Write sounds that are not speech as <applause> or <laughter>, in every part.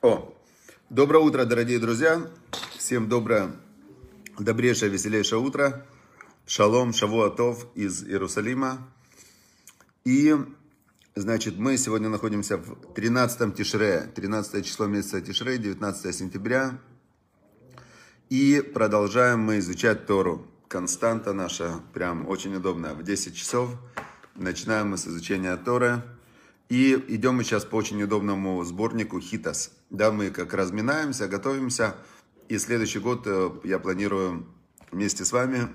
О, доброе утро, дорогие друзья. Всем доброе, добрейшее, веселейшее утро. Шалом, Шавуатов из Иерусалима. И, значит, мы сегодня находимся в 13 Тишре, 13 число месяца Тишре, 19 сентября. И продолжаем мы изучать Тору. Константа наша, прям очень удобная, в 10 часов. Начинаем мы с изучения Торы. И идем мы сейчас по очень удобному сборнику Хитас. Да, мы как разминаемся, готовимся. И следующий год э, я планирую вместе с вами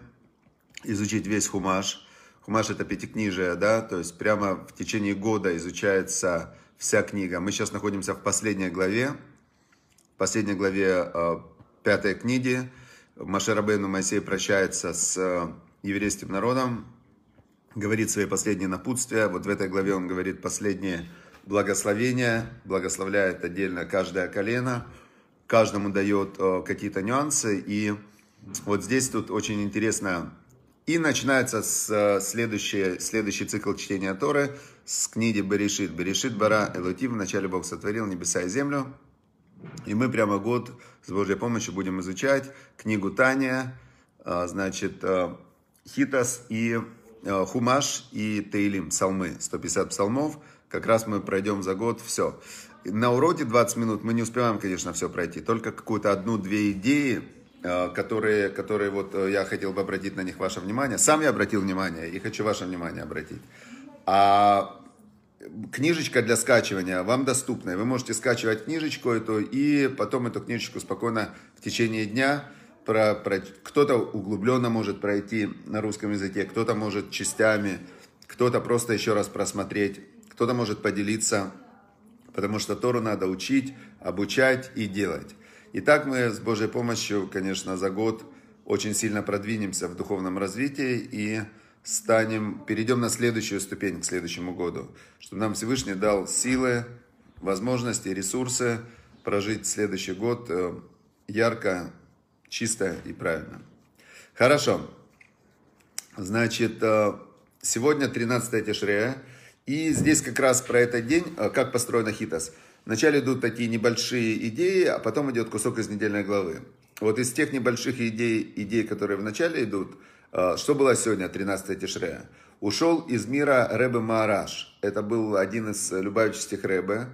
изучить весь Хумаш. Хумаш это пятикнижие, да, то есть прямо в течение года изучается вся книга. Мы сейчас находимся в последней главе, в последней главе э, пятой книги. Машерабейну Моисей прощается с э, еврейским народом, говорит свои последние напутствия. Вот в этой главе он говорит последние благословения, благословляет отдельно каждое колено, каждому дает э, какие-то нюансы. И вот здесь тут очень интересно. И начинается с э, следующий, следующий цикл чтения Торы с книги Берешит. Берешит Бара Элотив. Вначале Бог сотворил небеса и землю. И мы прямо год с Божьей помощью будем изучать книгу Таня, э, значит, Хитас и Хумаш и Тейлим, псалмы, 150 псалмов. Как раз мы пройдем за год все. На уроке 20 минут мы не успеваем, конечно, все пройти. Только какую-то одну-две идеи, э, которые, которые вот э, я хотел бы обратить на них ваше внимание. Сам я обратил внимание и хочу ваше внимание обратить. А книжечка для скачивания вам доступна. Вы можете скачивать книжечку эту и потом эту книжечку спокойно в течение дня про, про, кто-то углубленно может пройти на русском языке, кто-то может частями, кто-то просто еще раз просмотреть, кто-то может поделиться, потому что Тору надо учить, обучать и делать. И так мы с Божьей помощью, конечно, за год очень сильно продвинемся в духовном развитии и станем, перейдем на следующую ступень к следующему году, чтобы нам Всевышний дал силы, возможности, ресурсы прожить следующий год э, ярко, чисто и правильно. Хорошо. Значит, э, сегодня 13 Тишрея. И здесь как раз про этот день, э, как построена Хитас. Вначале идут такие небольшие идеи, а потом идет кусок из недельной главы. Вот из тех небольших идей, идей которые вначале идут, э, что было сегодня, 13 Тишрея? Ушел из мира Рэбе Маараш. Это был один из любавических Рэбе.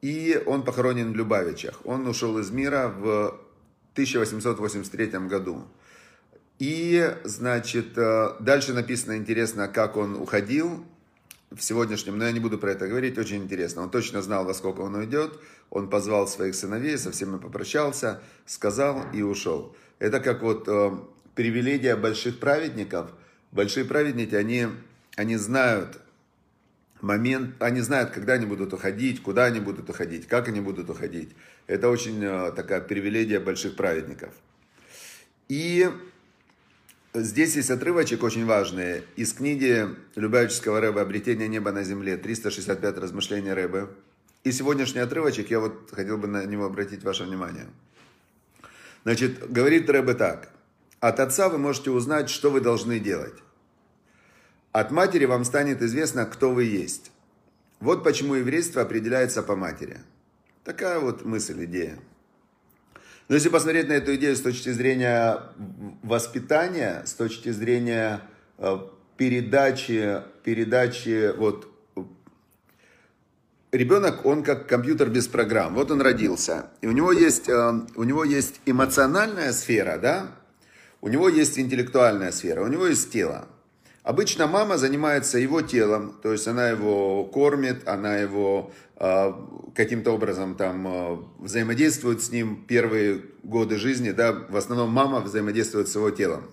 И он похоронен в Любавичах. Он ушел из мира в 1883 году. И, значит, э, дальше написано интересно, как он уходил в сегодняшнем, но я не буду про это говорить, очень интересно. Он точно знал, во сколько он уйдет, он позвал своих сыновей, со всеми попрощался, сказал и ушел. Это как вот э, привилегия больших праведников. Большие праведники, они, они знают момент, они знают, когда они будут уходить, куда они будут уходить, как они будут уходить. Это очень э, такая привилегия больших праведников. И здесь есть отрывочек очень важный из книги Любавического Рэба «Обретение неба на земле», 365 размышления Рэбы. И сегодняшний отрывочек, я вот хотел бы на него обратить ваше внимание. Значит, говорит Рэбе так. От отца вы можете узнать, что вы должны делать. От матери вам станет известно, кто вы есть. Вот почему еврейство определяется по матери. Такая вот мысль, идея. Но если посмотреть на эту идею с точки зрения воспитания, с точки зрения э, передачи, передачи вот ребенок, он как компьютер без программ. Вот он родился. И у него есть, э, у него есть эмоциональная сфера, да? У него есть интеллектуальная сфера, у него есть тело. Обычно мама занимается его телом, то есть она его кормит, она его э, каким-то образом там э, взаимодействует с ним первые годы жизни, да, в основном мама взаимодействует с его телом.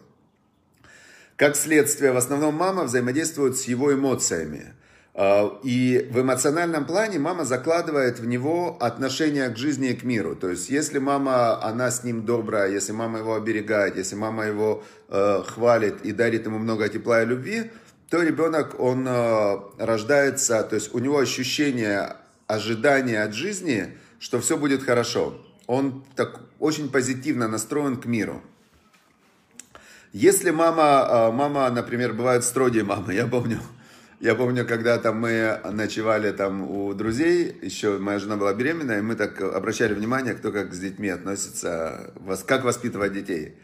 Как следствие, в основном мама взаимодействует с его эмоциями. А, и в эмоциональном плане мама закладывает в него отношение к жизни и к миру. То есть, если мама, она с ним добрая, если мама его оберегает, если мама его э, хвалит и дарит ему много тепла и любви, то ребенок, он э, рождается, то есть у него ощущение ожидания от жизни, что все будет хорошо. Он так очень позитивно настроен к миру. Если мама, э, мама, например, бывают строгие мамы, я помню, Я помню, когда там мы ночевали там у друзей, еще моя жена была беременная, и мы так обращали внимание, кто как с детьми относится, как воспитывать детей.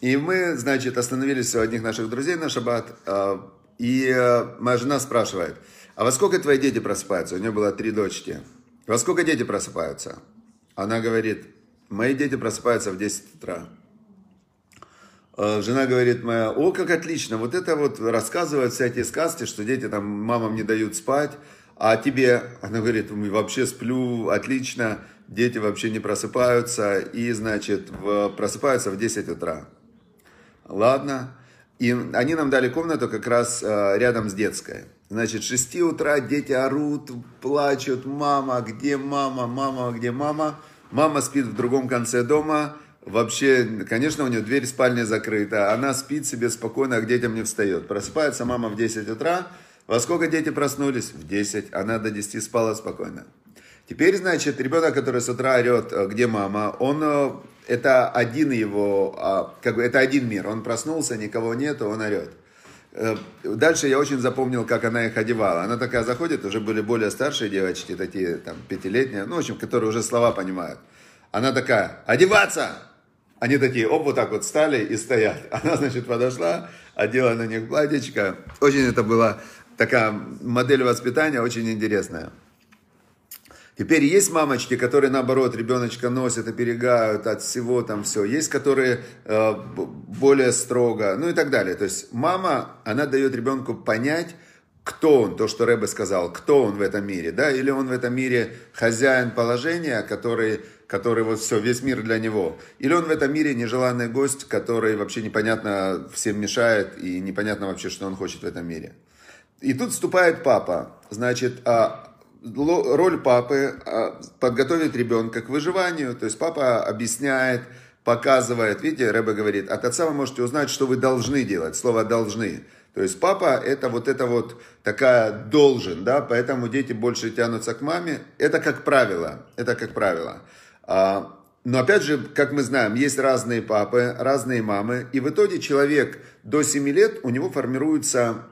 И мы, значит, остановились у одних наших друзей на шаббат, а, и э, моя жена спрашивает, а во сколько твои дети просыпаются? У нее было три дочки. Во сколько дети просыпаются? Она говорит, мои дети просыпаются в 10 утра. Э, жена говорит моя, о, как отлично, вот это вот рассказывают всякие сказки, что дети там мамам не дают спать, а тебе, она говорит, вообще сплю отлично, дети вообще не просыпаются, и, значит, в, просыпаются в 10 утра. Ладно. И они нам дали комнату как раз э, рядом с детской. Значит, с 6 утра дети орут, плачут, мама, где мама, мама, где мама. Мама спит в другом конце дома, Вообще, конечно, у нее дверь спальни закрыта. Она спит себе спокойно, а к детям не встает. Просыпается мама в 10 утра. Во сколько дети проснулись? В 10. Она до 10 спала спокойно. Теперь, значит, ребенок, который с утра орет, э, где мама, он, э, это один его, а, как бы, это один мир. Он проснулся, никого нету, он орет. Э, дальше я очень запомнил, как она их одевала. Она такая заходит, уже были более старшие девочки, такие там пятилетние, ну, в общем, которые уже слова понимают. Она такая, одеваться! Они такие, оп, вот так вот стали и стоят. <laughs> Она, значит, подошла, одела на них платьечко. Очень это была такая модель воспитания, очень интересная. Теперь есть мамочки, которые наоборот ребеночка носят, оперегают от всего там все. Есть, которые э, более строго, ну и так далее. То есть мама, она дает ребенку понять, кто он, то, что Рэбе сказал, кто он в этом мире, да, или он в этом мире хозяин положения, который который вот все, весь мир для него. Или он в этом мире нежеланный гость, который вообще непонятно всем мешает и непонятно вообще, что он хочет в этом мире. И тут вступает папа. Значит, а, роль папы а, подготовить ребенка к выживанию. То есть папа объясняет, показывает. Видите, Рэбе говорит, от отца вы можете узнать, что вы должны делать. Слово «должны». То есть папа это вот это вот такая должен, да, поэтому дети больше тянутся к маме. Это как правило, это как правило. А, но опять же, как мы знаем, есть разные папы, разные мамы, и в итоге человек до 7 лет, у него формируется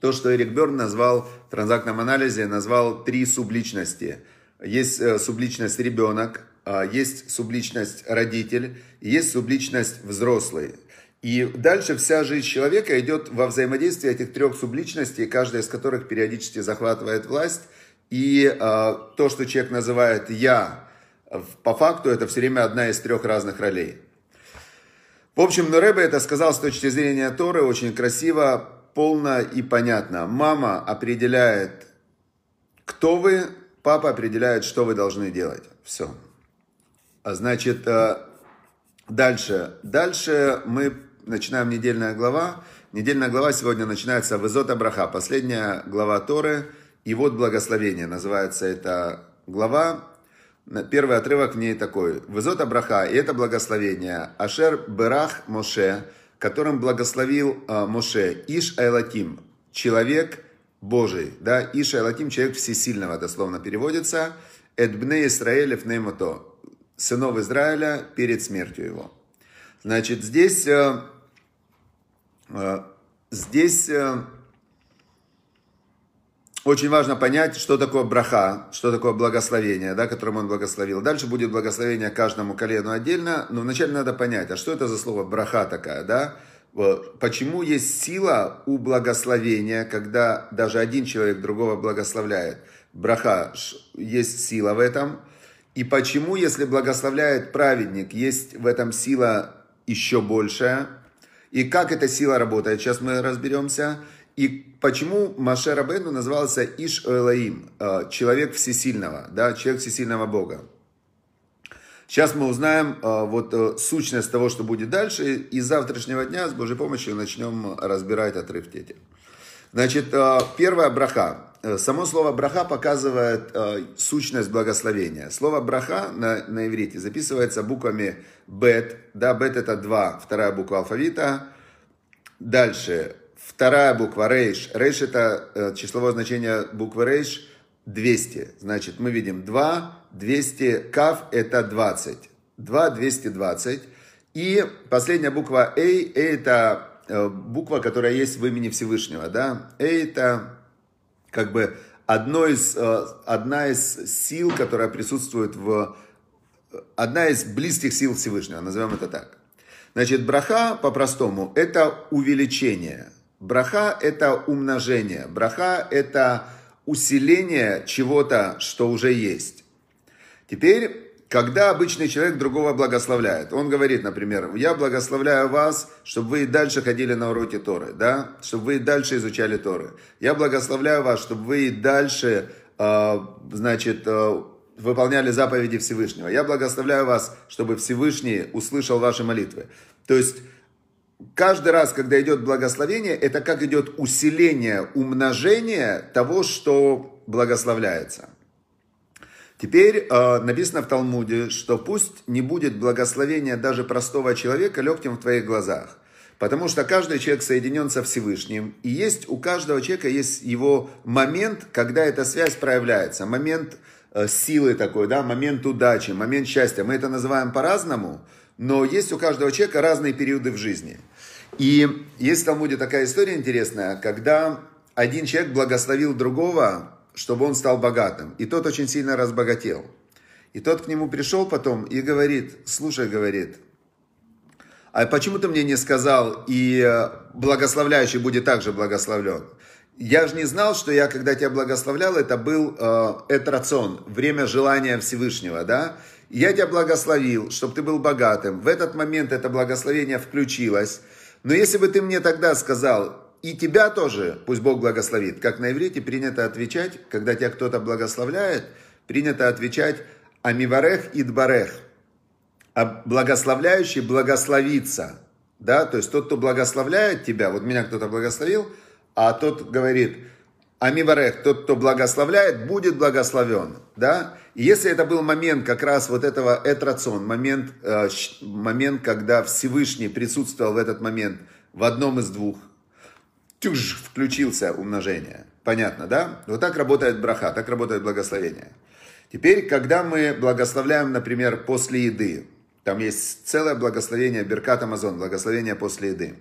то, что Эрик Берн назвал в транзактном анализе, назвал три субличности. Есть э, субличность ребенок, а, есть субличность родитель, есть субличность взрослый. И дальше вся жизнь человека идет во взаимодействии этих трех субличностей, каждая из которых периодически захватывает власть. И э, то, что человек называет «я», по факту это все время одна из трех разных ролей. В общем, Нуребе это сказал с точки зрения Торы очень красиво, полно и понятно. Мама определяет, кто вы, папа определяет, что вы должны делать. Все. А значит, э, дальше. Дальше мы начинаем недельная глава. Недельная глава сегодня начинается в Изот Абраха, последняя глава Торы. И вот благословение. Называется эта глава Первый отрывок в ней такой. Вызот Абраха, и это благословение. Ашер Берах Моше, которым благословил э, Моше. Иш Айлатим, человек Божий. Да? Иш Айлатим, человек всесильного, дословно переводится. Эдбне Исраэлев Неймото, сынов Израиля перед смертью его. Значит, здесь, э, э, здесь э, очень важно понять, что такое браха, что такое благословение, да, которым он благословил. Дальше будет благословение каждому колену отдельно, но вначале надо понять, а что это за слово браха такая, да? Почему есть сила у благословения, когда даже один человек другого благословляет? Браха, есть сила в этом. И почему, если благословляет праведник, есть в этом сила еще большая? И как эта сила работает, сейчас мы разберемся. И почему Маше Рабену назывался Иш Элаим, э, человек всесильного, да, человек всесильного Бога. Сейчас мы узнаем э, вот э, сущность того, что будет дальше, и с завтрашнего дня с Божьей помощью начнем разбирать отрывки эти. Значит, первая браха. Само слово браха показывает сущность благословения. Слово браха на, на иврите записывается буквами бет. Да, бет это два, вторая буква алфавита. Дальше Вторая буква рейш. Рейш это э, числовое значение буквы рейш 200. Значит, мы видим 2, 200, кав это 20. 2, 220. И последняя буква A, A это э, буква, которая есть в имени Всевышнего, да, это как бы одно из, э, одна из сил, которая присутствует в, одна из близких сил Всевышнего, назовем это так. Значит, браха по-простому это увеличение, браха это умножение, браха это усиление чего-то, что уже есть. Теперь когда обычный человек другого благословляет, он говорит, например, я благословляю вас, чтобы вы и дальше ходили на уроки Торы, да, чтобы вы и дальше изучали Торы. Я благословляю вас, чтобы вы и дальше, э, значит, э, выполняли заповеди Всевышнего. Я благословляю вас, чтобы Всевышний услышал ваши молитвы. То есть, каждый раз, когда идет благословение, это как идет усиление, умножение того, что благословляется. Теперь э, написано в Талмуде, что пусть не будет благословения даже простого человека легким в твоих глазах. Потому что каждый человек соединен со Всевышним. И есть у каждого человека есть его момент, когда эта связь проявляется. Момент э, силы такой, да, момент удачи, момент счастья. Мы это называем по-разному, но есть у каждого человека разные периоды в жизни. И есть в Талмуде такая история интересная, когда один человек благословил другого, чтобы он стал богатым. И тот очень сильно разбогател. И тот к нему пришел потом и говорит, слушай, говорит, а почему ты мне не сказал, и э, благословляющий будет также благословлен? Я же не знал, что я, когда тебя благословлял, это был э, этрацион, время желания Всевышнего, да? Я тебя благословил, чтобы ты был богатым. В этот момент это благословение включилось. Но если бы ты мне тогда сказал, и тебя тоже, пусть Бог благословит. Как на иврите принято отвечать, когда тебя кто-то благословляет, принято отвечать «Амиварех идбарех». А благословляющий благословится. Да? То есть тот, кто благословляет тебя, вот меня кто-то благословил, а тот говорит «Амиварех», тот, кто благословляет, будет благословен. Да? И если это был момент как раз вот этого этрацион, момент, э, момент, когда Всевышний присутствовал в этот момент в одном из двух тюж, включился умножение. Понятно, да? Вот так работает браха, так работает благословение. Теперь, когда мы благословляем, например, после еды, там есть целое благословение Беркат Амазон, благословение после еды.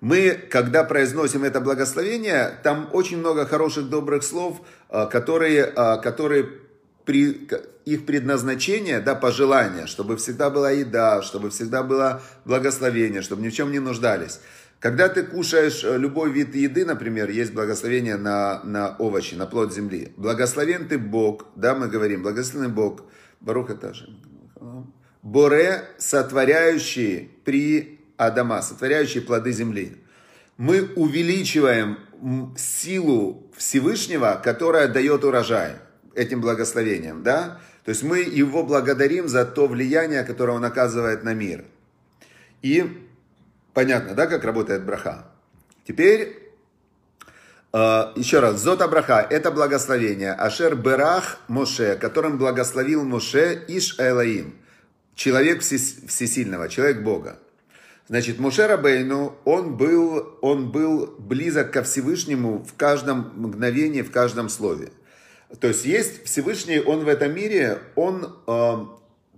Мы, когда произносим это благословение, там очень много хороших, добрых слов, а, которые, а, которые при, их предназначение, да, пожелание, чтобы всегда была еда, чтобы всегда было благословение, чтобы ни в чем не нуждались. Когда ты кушаешь э, любой вид еды, например, есть благословение на, на овощи, на плод земли. Благословен ты Бог, да, мы говорим, благословенный Бог, Баруха тоже. Боре, сотворяющий при Адама, сотворяющий плоды земли. Мы увеличиваем силу Всевышнего, которая дает урожай этим благословением, да? То есть мы его благодарим за то влияние, которое он оказывает на мир. И Понятно, да, как работает браха? Теперь, э, еще раз, Зота браха – это благословение. Ашер Берах Моше, которым благословил Моше Иш Элаим, человек всесильного, человек Бога. Значит, Моше Рабейну, он был, он был близок ко Всевышнему в каждом мгновении, в каждом слове. То есть есть Всевышний, он в этом мире, он, э,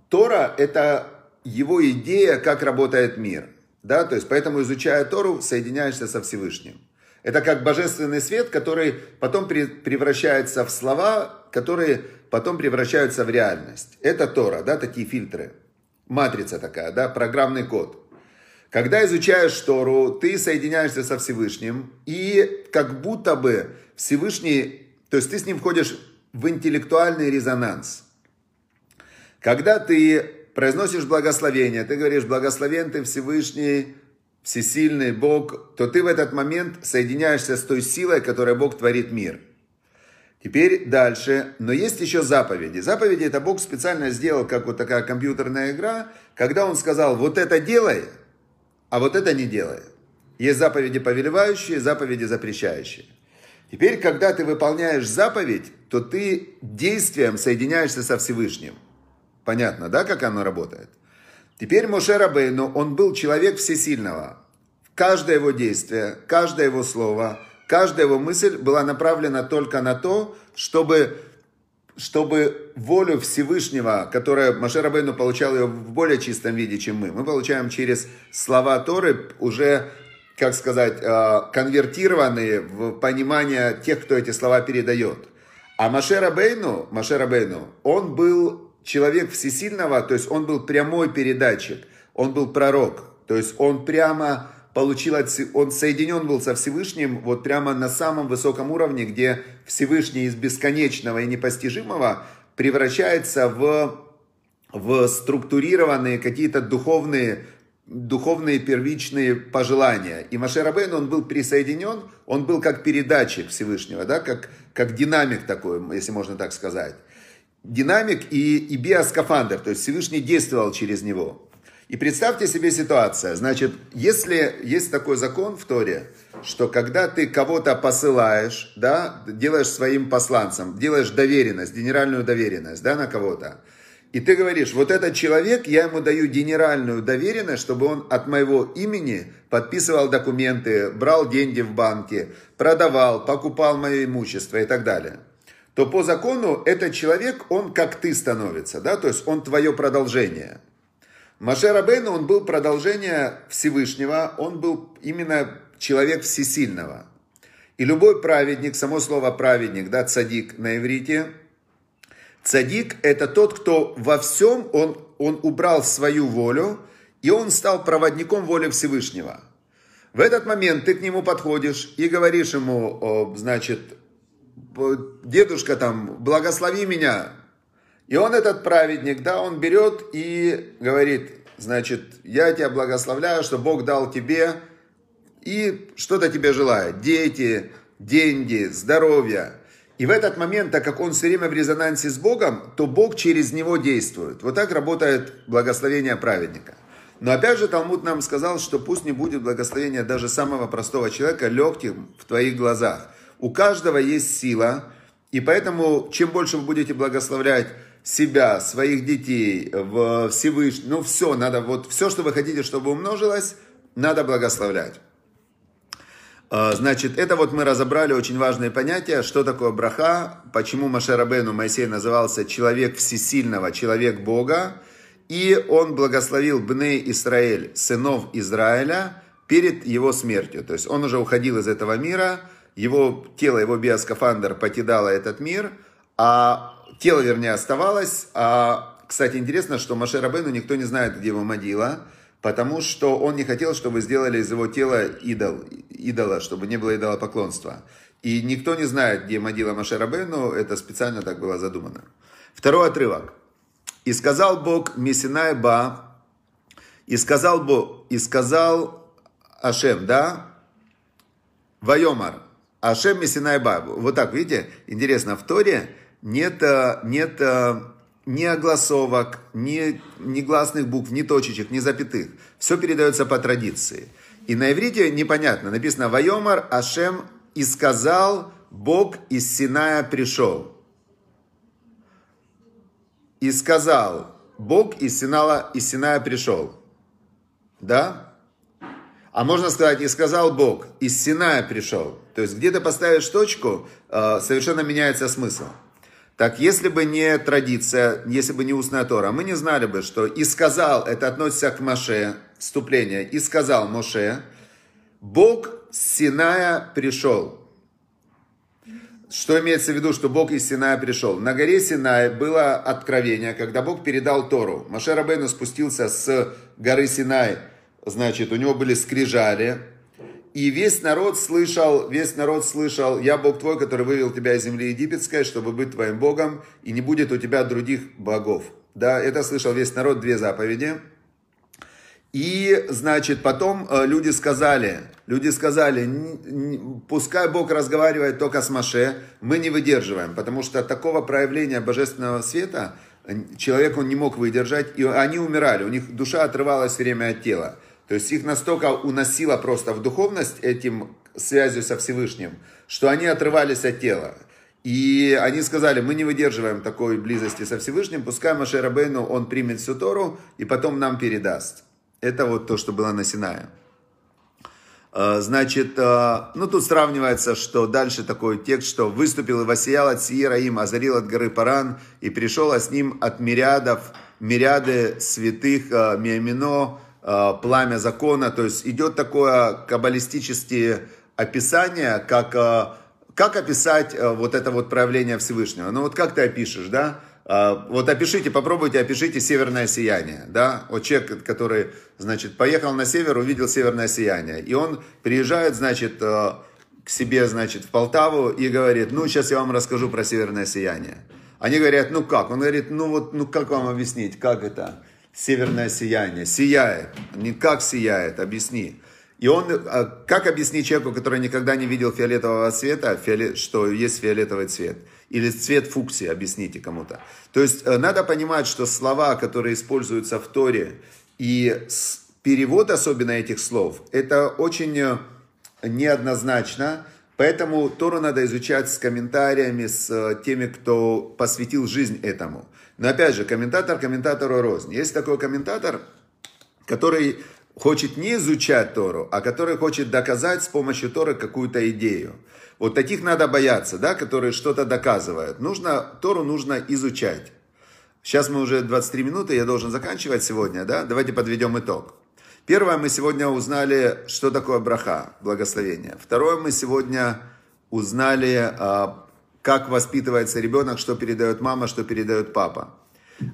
Тора – это его идея, как работает мир – да, то есть поэтому изучая Тору, соединяешься со Всевышним. Это как божественный свет, который потом превращается в слова, которые потом превращаются в реальность. Это Тора, да, такие фильтры. Матрица такая, да, программный код. Когда изучаешь Тору, ты соединяешься со Всевышним, и как будто бы Всевышний, то есть ты с ним входишь в интеллектуальный резонанс. Когда ты произносишь благословение, ты говоришь, благословен ты Всевышний, всесильный Бог, то ты в этот момент соединяешься с той силой, которой Бог творит мир. Теперь дальше. Но есть еще заповеди. Заповеди это Бог специально сделал, как вот такая компьютерная игра, когда Он сказал, вот это делай, а вот это не делай. Есть заповеди повелевающие, заповеди запрещающие. Теперь, когда ты выполняешь заповедь, то ты действием соединяешься со Всевышним. Понятно, да, как оно работает? Теперь Моше Рабейну, он был человек всесильного. Каждое его действие, каждое его слово, каждая его мысль была направлена только на то, чтобы чтобы волю Всевышнего, которая Маше Рабейну получал ее в более чистом виде, чем мы, мы получаем через слова Торы уже, как сказать, э, конвертированные в понимание тех, кто эти слова передает. А Маше Рабейну, Маше Рабейну, он был человек всесильного, то есть он был прямой передатчик, он был пророк, то есть он прямо получил, он соединен был со Всевышним вот прямо на самом высоком уровне, где Всевышний из бесконечного и непостижимого превращается в, в структурированные какие-то духовные, духовные первичные пожелания. И Маше Рабейн, он был присоединен, он был как передатчик Всевышнего, да, как, как динамик такой, если можно так сказать. Динамик и, и биоскафандр, то есть Всевышний действовал через него. И представьте себе ситуацию. Значит, если есть такой закон в Торе, что когда ты кого-то посылаешь, да, делаешь своим посланцем, делаешь доверенность, генеральную доверенность, да, на кого-то, и ты говоришь, вот этот человек, я ему даю генеральную доверенность, чтобы он от моего имени подписывал документы, брал деньги в банке, продавал, покупал мое имущество и так далее то по закону этот человек, он как ты становится, да, то есть он твое продолжение – Маше Рабейну, он был продолжение Всевышнего, он был именно человек всесильного. И любой праведник, само слово праведник, да, цадик на иврите, цадик это тот, кто во всем, он, он убрал свою волю, и он стал проводником воли Всевышнего. В этот момент ты к нему подходишь и говоришь ему, значит, дедушка там, благослови меня, и он, этот праведник, да, он берет и говорит, значит, я тебя благословляю, что Бог дал тебе и что-то тебе желает. Дети, деньги, здоровье. И в этот момент, так как он все время в резонансе с Богом, то Бог через него действует. Вот так работает благословение праведника. Но опять же Талмуд нам сказал, что пусть не будет благословения даже самого простого человека легким в твоих глазах. У каждого есть сила, и поэтому чем больше вы будете благословлять себя, своих детей, Всевышний, ну все, надо, вот все, что вы хотите, чтобы умножилось, надо благословлять. А, значит, это вот мы разобрали очень важные понятия, что такое браха, почему Машерабену Моисей назывался человек всесильного, человек Бога, и он благословил Бней Израиль, сынов Израиля, перед его смертью. То есть он уже уходил из этого мира, его тело, его биоскафандр покидало этот мир, а тело, вернее, оставалось. А, кстати, интересно, что Маше Рабену никто не знает, где его могила, потому что он не хотел, чтобы сделали из его тела идол, идола, чтобы не было идолопоклонства. И никто не знает, где могила Маше Рабену, это специально так было задумано. Второй отрывок. «И сказал Бог Мессинай Ба, и сказал Бог, и сказал Ашем, да, Вайомар, Ашем Мессинай Ба». Вот так, видите, интересно, в Торе нет, э, нет э, ни огласовок, ни, ни гласных букв, ни точечек, ни запятых. Все передается по традиции. И на иврите непонятно. Написано «Вайомар Ашем и сказал, Бог из Синая пришел». И сказал, Бог из, Синала, из Синая пришел. Да? А можно сказать, и сказал Бог, из Синая пришел. То есть, где ты поставишь точку, э, совершенно меняется смысл. Так если бы не традиция, если бы не устная Тора, мы не знали бы, что «и сказал» это относится к Моше, вступление, «и сказал Моше», Бог с Синая пришел. Что имеется в виду, что Бог из Синая пришел? На горе Синай было откровение, когда Бог передал Тору. Моше Рабейну спустился с горы Синай, значит, у него были скрижали, и весь народ слышал, весь народ слышал, я Бог твой, который вывел тебя из земли египетской, чтобы быть твоим Богом, и не будет у тебя других богов. Да, это слышал весь народ, две заповеди. И, значит, потом э, люди сказали, люди сказали, пускай Бог разговаривает только с Маше, мы не выдерживаем, потому что такого проявления божественного света человек он не мог выдержать, и они умирали, у них душа отрывалась время от тела. То есть их настолько уносило просто в духовность этим связью со Всевышним, что они отрывались от тела. И они сказали, мы не выдерживаем такой близости со Всевышним, пускай Маше Рабейну, он примет всю Тору и потом нам передаст. Это вот то, что было на Синае. Э, значит, э, ну тут сравнивается, что дальше такой текст, что «выступил и воссиял от Сиера им, озарил от горы Паран, и пришел, а с ним от мириадов, мириады святых, э, Миамино, пламя закона». То есть идет такое каббалистическое описание, как, как описать вот это вот проявление Всевышнего. Ну вот как ты опишешь, да? Вот опишите, попробуйте, опишите северное сияние, да, вот человек, который, значит, поехал на север, увидел северное сияние, и он приезжает, значит, э, к себе, значит, в Полтаву и говорит, ну, сейчас я вам расскажу про северное сияние. Они говорят, ну как? Он говорит, ну вот, ну как вам объяснить, как это? Северное сияние, сияет, не как сияет, объясни. И он, э, как объяснить человеку, который никогда не видел фиолетового цвета, что есть фиолетовый цвет? Или цвет фуксии, объясните кому-то. То есть э, надо понимать, что слова, которые используются в Торе, и перевод особенно этих слов, это очень э, неоднозначно. Поэтому Тору надо изучать с комментариями, с теми, кто посвятил жизнь этому. Но опять же, комментатор комментатору рознь. Есть такой комментатор, который хочет не изучать Тору, а который хочет доказать с помощью Торы какую-то идею. Вот таких надо бояться, да, которые что-то доказывают. Нужно, Тору нужно изучать. Сейчас мы уже 23 минуты, я должен заканчивать сегодня, да? Давайте подведем итог. Первое, мы сегодня узнали, что такое браха, благословение. Второе, мы сегодня узнали, а, как воспитывается ребенок, что передает мама, что передает папа.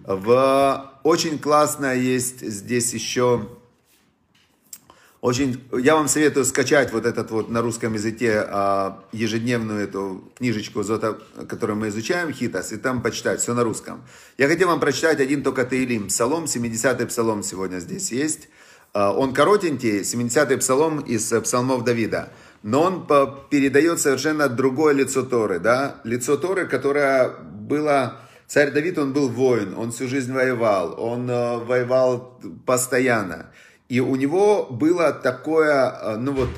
В... Очень классно есть здесь еще очень, я вам советую скачать вот этот вот на русском языке а, ежедневную эту книжечку, которую мы изучаем, Хитас, и там почитать, все на русском. Я хотел вам прочитать один только Таилим, псалом, 70-й псалом сегодня здесь есть. А, он коротенький, 70-й псалом из псалмов Давида. Но он передает совершенно другое лицо Торы, да, лицо Торы, которое было... Царь Давид, он был воин, он всю жизнь воевал, он э, воевал постоянно. И у него было такое, э, ну вот,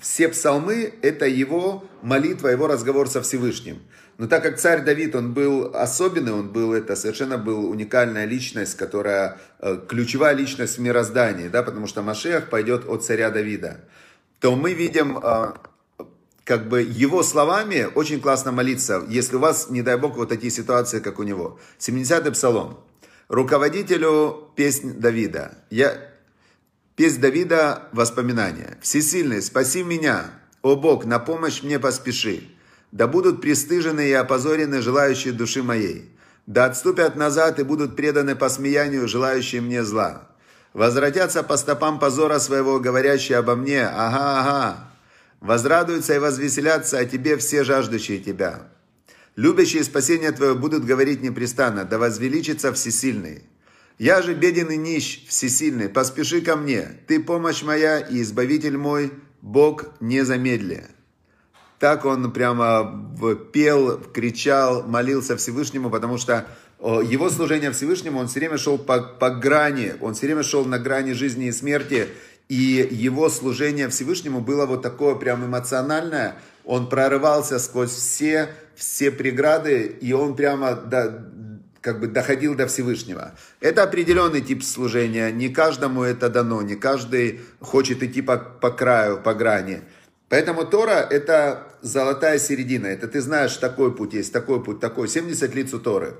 все псалмы, это его молитва, его разговор со Всевышним. Но так как царь Давид, он был особенный, он был, это совершенно был уникальная личность, которая э, ключевая личность в мироздании, да, потому что Машех пойдет от царя Давида, то мы видим, э, как бы его словами очень классно молиться, если у вас, не дай бог, вот такие ситуации, как у него. 70-й псалом. Руководителю песнь Давида. Я, Песнь Давида воспоминания. «Всесильный, спаси меня, о Бог, на помощь мне поспеши. Да будут пристыжены и опозорены желающие души моей. Да отступят назад и будут преданы посмеянию желающие мне зла. Возвратятся по стопам позора своего, говорящие обо мне, ага, ага. Возрадуются и возвеселятся о тебе все жаждущие тебя. Любящие спасение твое будут говорить непрестанно, да возвеличится всесильный. Я же беден и нищ, всесильный, поспеши ко мне, ты помощь моя и избавитель мой, Бог не замедли. Так он прямо пел, кричал, молился Всевышнему, потому что его служение Всевышнему, он все время шел по, по грани, он все время шел на грани жизни и смерти, и его служение Всевышнему было вот такое прям эмоциональное, он прорывался сквозь все, все преграды, и он прямо до, как бы доходил до Всевышнего. Это определенный тип служения, не каждому это дано, не каждый хочет идти по, по краю, по грани. Поэтому Тора – это золотая середина, это ты знаешь, такой путь есть, такой путь, такой, 70 лиц у Торы.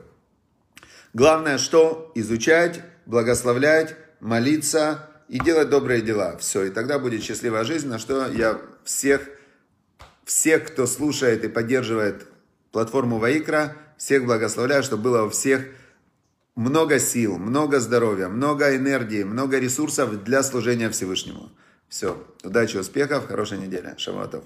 Главное, что? Изучать, благословлять, молиться и делать добрые дела. Все, и тогда будет счастливая жизнь, на что я всех, всех, кто слушает и поддерживает платформу Ваикра, всех благословляю, чтобы было у всех много сил, много здоровья, много энергии, много ресурсов для служения Всевышнему. Все. Удачи, успехов, хорошей недели. Шаватов.